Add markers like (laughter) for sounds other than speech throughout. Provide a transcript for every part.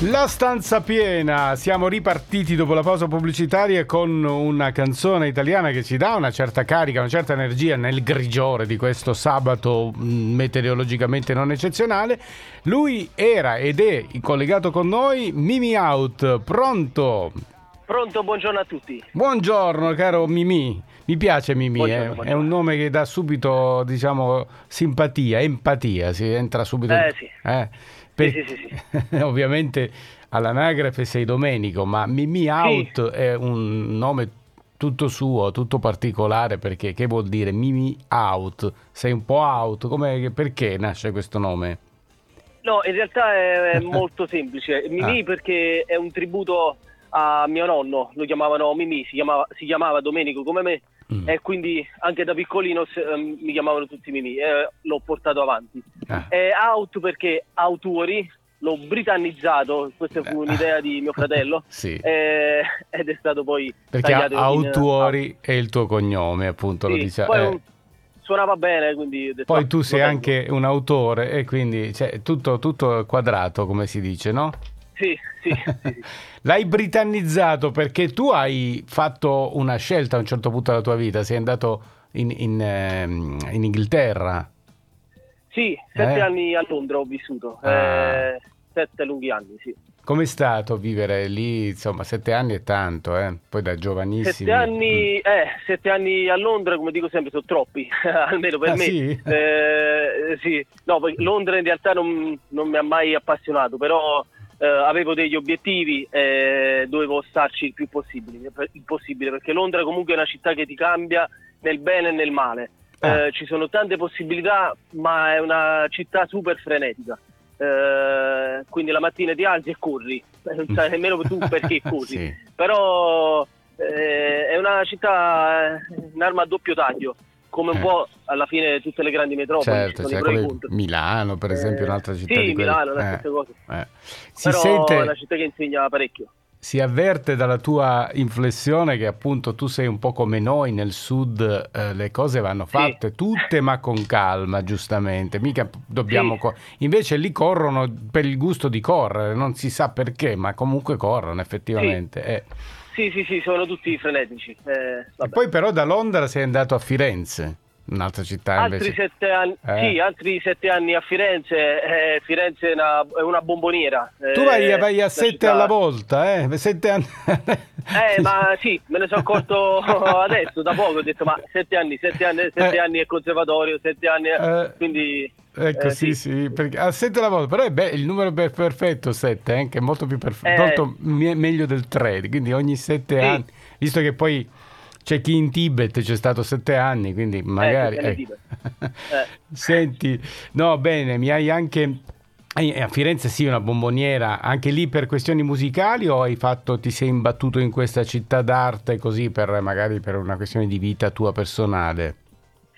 La stanza piena, siamo ripartiti dopo la pausa pubblicitaria con una canzone italiana che ci dà una certa carica, una certa energia nel grigiore di questo sabato mm, meteorologicamente non eccezionale. Lui era ed è collegato con noi, Mimi Out, pronto? Pronto, buongiorno a tutti. Buongiorno caro Mimi, mi piace Mimi, Buongiorno, eh. buongiorno. è un nome che dà subito diciamo simpatia, empatia, si entra subito. Eh, sì. Eh, Sì, sì, sì, sì. (laughs) Ovviamente all'anagrafe sei Domenico, ma Mimi Out è un nome tutto suo, tutto particolare perché che vuol dire Mimi Out? Sei un po' out, come, perché nasce questo nome? No, in realtà è, (laughs) molto semplice. Mimì Ah. perché è un tributo a mio nonno, lo chiamavano Mimì, si chiamava, si chiamava Domenico come me Mm. e quindi anche da piccolino ehm, mi chiamavano tutti Mimì e l'ho portato avanti. Ah. E out perché autori, l'ho britannizzato, questa fu un'idea di mio fratello (laughs) Sì. eh, ed è stato poi Perché tagliato in- Autuori è il tuo cognome, appunto, lo Sì, dice. poi eh. un- suonava bene, quindi detto, Poi "Ah, tu lo sei tengo". anche un autore e quindi cioè, tutto, tutto quadrato, come si dice, no? Sì, sì, sì, sì. (laughs) L'hai britannizzato perché tu hai fatto una scelta a un certo punto della tua vita, sei andato in, in, ehm, in Inghilterra. Sì, sette Eh? anni a Londra ho vissuto, Ah. eh, sette lunghi anni, sì. Com'è stato vivere lì? Insomma, sette anni è tanto, eh? Poi da giovanissimi. Sette anni, eh, sette anni a Londra, come dico sempre, sono troppi, (laughs) almeno per Ah, me. sì? Eh, sì. No, Londra in realtà non, non mi ha mai appassionato, però eh, avevo degli obiettivi e dovevo starci il più possibile, il possibile, perché Londra comunque è una città che ti cambia nel bene e nel male. Ah. Eh, ci sono tante possibilità, ma è una città super frenetica. Eh, quindi la mattina ti alzi e corri, (laughs) non sai nemmeno tu perché (laughs) corri Sì. però eh, è una città, eh, un'arma a doppio taglio, come un Eh. po' alla fine tutte le grandi metropoli, Certo, cioè, come. Milano, per esempio, Eh, un'altra città sì, di quelle. Milano, la eh, cosa. eh. Si Però sente, è una città che insegna parecchio. Si avverte dalla tua inflessione che appunto tu sei un po' come noi nel sud, eh, le cose vanno fatte tutte ma con calma, giustamente, mica dobbiamo... Sì. co- Invece lì corrono per il gusto di correre, non si sa perché, ma comunque corrono effettivamente. eh. Sì, sì, sì, sono tutti frenetici. eh, E poi però da Londra sei andato a Firenze, un'altra città altri invece. sette anni, Eh. sì, altri sette anni a Firenze. eh, Firenze è una, è una bomboniera. Tu eh, vai, vai a sette città- alla volta, eh? Sette anni. Eh, ma sì, me ne sono accorto (laughs) adesso, da poco, ho detto, ma sette anni, sette anni, sette Eh. anni è conservatorio, sette anni, Eh. quindi... Ecco, eh, sì, sì, perché a 7 alla volta, però è be- il numero per- perfetto 7, eh, che è molto più perfetto, Eh. molto me- meglio del 3, quindi ogni 7 Sì. anni, visto che poi c'è chi in Tibet c'è stato 7 anni, quindi magari... chi in ecco. Tibet. Eh. (laughs) Senti, no, bene, mi hai anche... eh, A Firenze sì, una bomboniera, anche lì per questioni musicali o hai fatto, ti sei imbattuto in questa città d'arte così per magari per una questione di vita tua personale?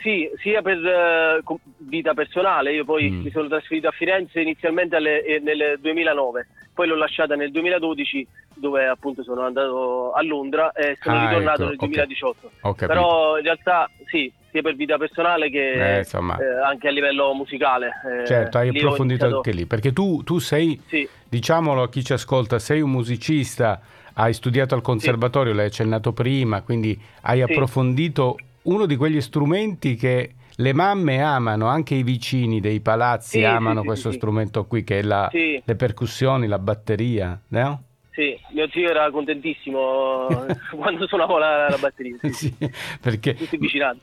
Sì, sia per eh, com- vita personale, io poi Mm. mi sono trasferito a Firenze inizialmente alle- eh, nel 2009, poi l'ho lasciata nel 2012 dove appunto sono andato a Londra e sono Ah, ritornato ecco, nel ok. 2018. Ho capito. Però in realtà sì, sia per vita personale che Eh, insomma. eh, anche a livello musicale. eh, Certo, hai approfondito iniziato- anche lì, perché tu, tu sei, Sì, diciamolo a chi ci ascolta, sei un musicista, hai studiato al conservatorio, l'hai accennato prima, quindi hai Sì. approfondito uno di quegli strumenti che le mamme amano, anche i vicini dei palazzi Sì, amano sì, sì, questo sì. strumento qui, che è la- Sì. le percussioni, la batteria, no? sì, mio zio era contentissimo (laughs) quando suonavo la, la batteria, sì, Sì, perché tutti vicinanti.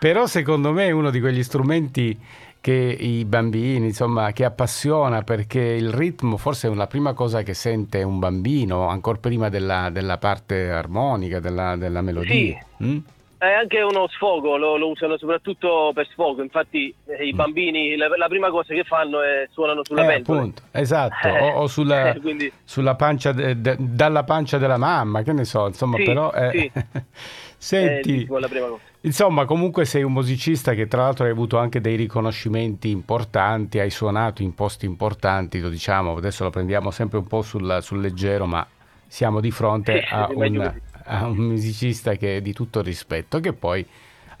Però secondo me è uno di quegli strumenti che i bambini, insomma, che appassiona perché il ritmo forse è la prima cosa che sente un bambino, ancora prima della, della parte armonica, della, della melodia. Mm? È anche uno sfogo, lo, lo usano soprattutto per sfogo, infatti eh, i bambini la, la prima cosa che fanno è suonano sulla Mm. Eh, pentola. appunto, esatto, Eh, (laughs) o, o sulla, eh, quindi- sulla pancia, de- de- dalla pancia della mamma, che ne so, insomma, Sì, però... eh, sì. (laughs) Senti, Eh. Insomma, comunque sei un musicista che tra l'altro hai avuto anche dei riconoscimenti importanti, hai suonato in posti importanti, lo diciamo, adesso lo prendiamo sempre un po' sul, sul leggero, ma siamo di fronte a (laughs) un. A un musicista che è di tutto rispetto, che poi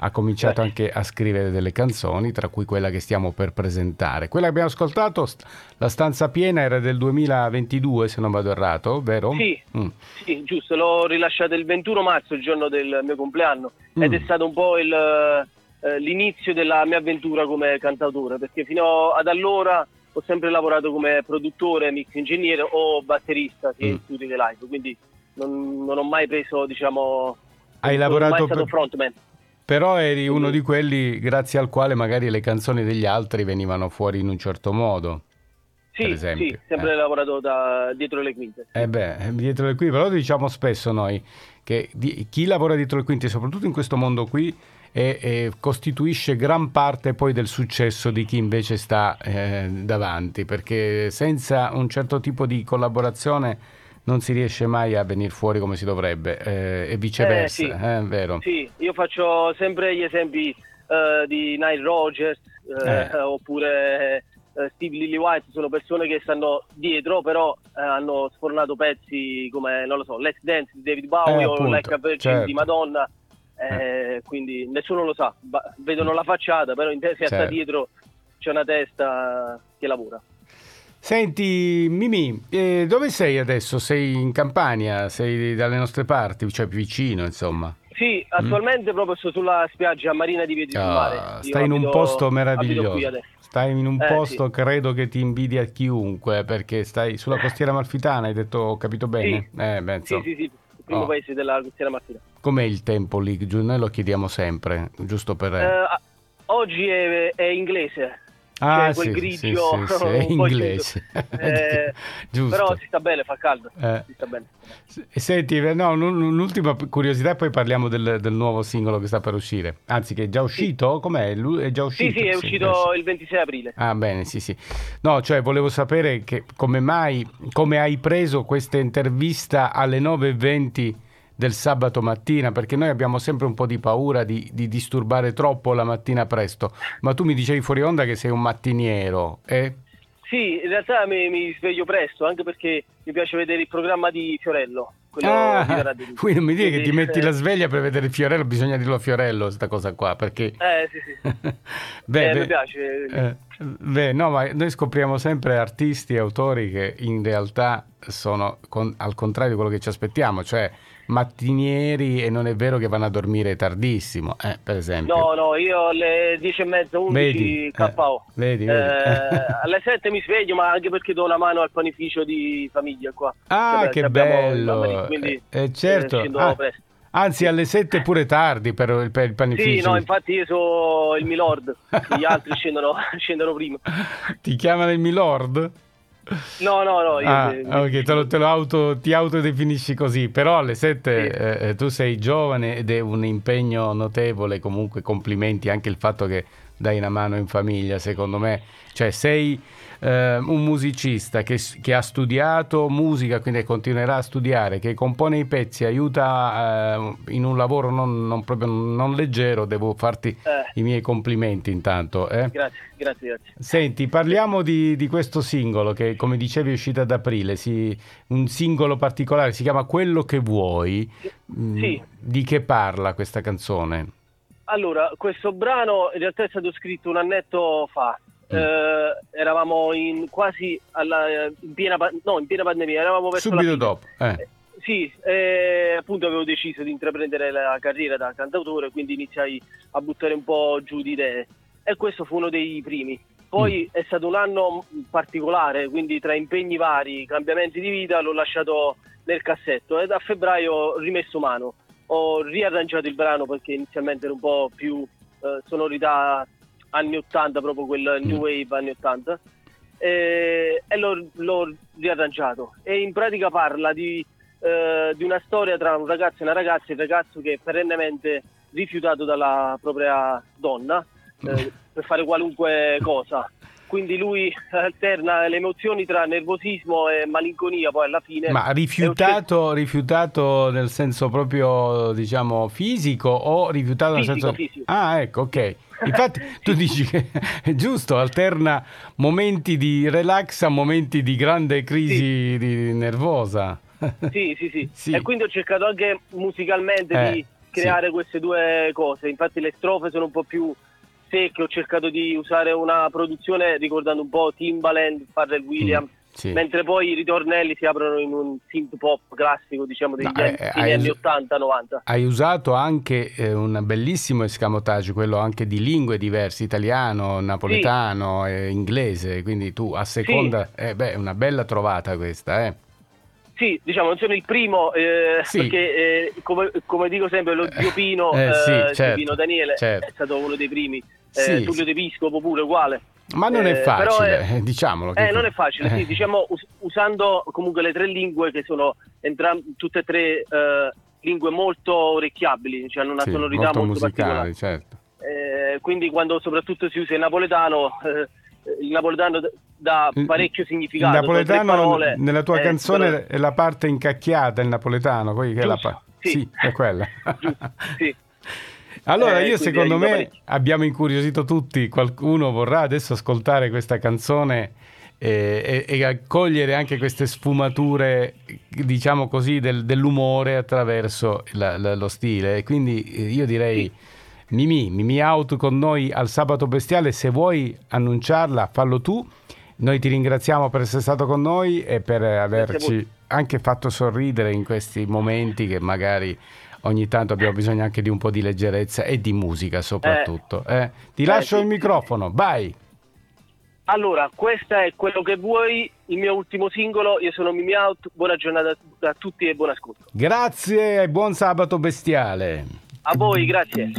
ha cominciato eh. anche a scrivere delle canzoni, tra cui quella che stiamo per presentare. Quella che abbiamo ascoltato, La stanza piena, era del 2022, se non vado errato, vero? Sì, mm. sì giusto, l'ho rilasciata il 21 marzo, il giorno del mio compleanno, mm. ed è stato un po' il, eh, l'inizio della mia avventura come cantautore, perché fino ad allora ho sempre lavorato come produttore, mix ingegnere o batterista sia mm. che live, quindi non, non, ho mai preso, diciamo, hai lavorato per... frontman. Però eri uno di quelli grazie al quale magari le canzoni degli altri venivano fuori in un certo modo. Sì, sì, sempre eh. lavorato da, dietro le quinte. Eh beh, dietro le quinte, però diciamo spesso noi che di, chi lavora dietro le quinte, soprattutto in questo mondo qui, e, e costituisce gran parte poi del successo di chi invece sta eh, davanti, perché senza un certo tipo di collaborazione non si riesce mai a venire fuori come si dovrebbe eh, e viceversa, eh, sì. eh, vero? Sì, io faccio sempre gli esempi uh, di Nile Rogers uh, oppure Steve Lillywhite, sono persone che stanno dietro, però hanno sfornato pezzi come, non lo so, Let's Dance di David Bowie o Like a Virgin certo. di Madonna, quindi nessuno lo sa, vedono la facciata, però in te- certo. dietro c'è una testa che lavora. Senti, Mimi, eh, dove sei adesso? Sei in Campania? Sei dalle nostre parti, cioè vicino, insomma? Sì, attualmente mm. proprio sto sulla spiaggia marina di Piedi oh, Mare. Stai in un posto meraviglioso. Stai in un eh, posto, sì. credo che ti invidia chiunque, perché stai sulla costiera malfitana, hai detto, ho capito bene? Sì, eh, beh, sì, sì, sì, il primo oh. paese della costiera malfitana. Com'è il tempo lì? Noi lo chiediamo sempre, giusto per... Eh, oggi è, è inglese, Ah, quel sì, grigio sì, sì, è (laughs) inglese. Eh, (laughs) Giusto. Però si sta bene, fa caldo. Eh. Si sta bene. Senti, no, un'ultima curiosità, poi parliamo del, del, nuovo singolo che sta per uscire. Anzi, che è già uscito? Com'è? È già uscito? Sì, sì, è uscito il 26 aprile. Ah, bene, sì, sì. No, cioè, volevo sapere che come mai, come hai preso questa intervista alle 9.20 del sabato mattina, perché noi abbiamo sempre un po' di paura di, di, disturbare troppo la mattina presto. Ma tu mi dicevi fuori onda che sei un mattiniero, eh? Sì, in realtà mi, mi sveglio presto, anche perché mi piace vedere il programma di Fiorello. Ah, (laughs) qui non mi dire che ti metti la sveglia per vedere Fiorello, bisogna dirlo a Fiorello questa cosa qua, perché... Eh, sì, sì. (laughs) beh, eh, beh, mi piace. Eh, beh, no, ma noi scopriamo sempre artisti e autori che in realtà sono con, al contrario di quello che ci aspettiamo, cioè mattinieri e non è vero che vanno a dormire tardissimo, eh, per esempio. No, no, io alle 10 e mezza, 11 vedi, KO. Eh, vedi, vedi. Eh, alle 7 mi sveglio, ma anche perché do una mano al panificio di famiglia qua. Ah, cioè, che bello! quindi eh, eh certo. Ah, anzi, alle 7 è pure tardi per, per, il panificio. Sì, no, infatti io sono il Milord, gli altri scendono, (laughs) scendono prima. Ti chiamano il Milord? No, no, no. Io ah, ok, te lo, te lo auto, ti autodefinisci così, però alle 7 sì. Eh, eh, tu sei giovane ed è un impegno notevole, comunque complimenti anche il fatto che dai una mano in famiglia, secondo me. Cioè sei eh, un musicista che, che, ha studiato musica, quindi continuerà a studiare, che compone i pezzi, aiuta eh, in un lavoro non, non, proprio non leggero, devo farti eh. i miei complimenti intanto. Eh. Grazie, grazie, grazie. Senti, parliamo di, di, questo singolo che come dicevi è uscito ad aprile, si, un singolo particolare, si chiama Quello che vuoi. Mm, sì. Di che parla questa canzone? Allora, questo brano in realtà è stato scritto un annetto fa, Mm. Eh, eravamo in quasi alla, in, piena, no, in piena pandemia, eravamo verso subito dopo. Eh. Eh, sì, eh, appunto avevo deciso di intraprendere la carriera da cantautore, quindi iniziai a buttare un po' giù di idee e questo fu uno dei primi. Poi mm. è stato un anno particolare, quindi tra impegni vari, cambiamenti di vita, l'ho lasciato nel cassetto e da febbraio ho rimesso mano. Ho riarrangiato il brano perché inizialmente era un po' più eh, sonorità anni 80, proprio quel new mm. wave anni 80, e, e l'ho, l'ho, riarrangiato. E in pratica parla di, eh, di, una storia tra un ragazzo e una ragazza, il ragazzo che è perennemente rifiutato dalla propria donna eh, (laughs) per fare qualunque cosa. Quindi lui alterna le emozioni tra nervosismo e malinconia poi alla fine. Ma rifiutato, rifiutato nel senso proprio diciamo fisico o rifiutato fisico, nel senso... Fisico. Ah ecco, ok. Infatti tu dici che è giusto, alterna momenti di relax a momenti di grande crisi sì. di nervosa. Sì, sì, sì, (laughs) sì, E quindi ho cercato anche musicalmente eh. di creare sì. queste due cose. Infatti le strofe sono un po' più secche, ho cercato di usare una produzione ricordando un po' Timbaland, Pharrell Williams. Mm sì. mentre poi i ritornelli si aprono in un synth pop classico diciamo degli no, anni, eh, anni 80-90 hai usato anche eh, un bellissimo escamotage quello anche di lingue diverse italiano, napoletano sì. e inglese quindi tu a seconda sì. eh, beh, è una bella trovata questa eh sì, diciamo, non sono il primo, eh, sì. perché eh, come, come, dico sempre, lo zio Pino, eh, sì, eh, certo, Pino Daniele certo. è stato uno dei primi, sì. Tullio De Piscopo pure uguale. Ma non è eh, facile, è, diciamolo. Eh, non è facile, sì, diciamo us- usando comunque le tre lingue che sono entram- tutte e tre eh, lingue molto orecchiabili, cioè hanno una sì, sonorità molto, molto musicali, certo. Eh, quindi quando soprattutto si usa il napoletano, eh, il napoletano dà parecchio significato. Il napoletano parole, nella tua canzone però... è la parte incacchiata, il napoletano, poi che è la parte... Sì. sì, è quella. (laughs) Giusto, sì. (laughs) Allora, eh, io secondo me parecchio. abbiamo incuriosito tutti, qualcuno vorrà adesso ascoltare questa canzone e, e, e cogliere anche queste sfumature, diciamo così, del, dell'umore attraverso la, la, lo stile. E quindi eh, io direi... Sì. Mimi, Mimi Out con noi al sabato bestiale, se vuoi annunciarla fallo tu. Noi ti ringraziamo per essere stato con noi e per averci anche fatto sorridere in questi momenti che magari ogni tanto abbiamo eh. bisogno anche di un po' di leggerezza e di musica eh. soprattutto. Eh, eh. Ti lascio sì. il microfono, vai! Allora, questo è quello che vuoi, il mio ultimo singolo, io sono Mimi Out, buona giornata a tutti e buon ascolto. Grazie e buon sabato bestiale. A voi, grazie.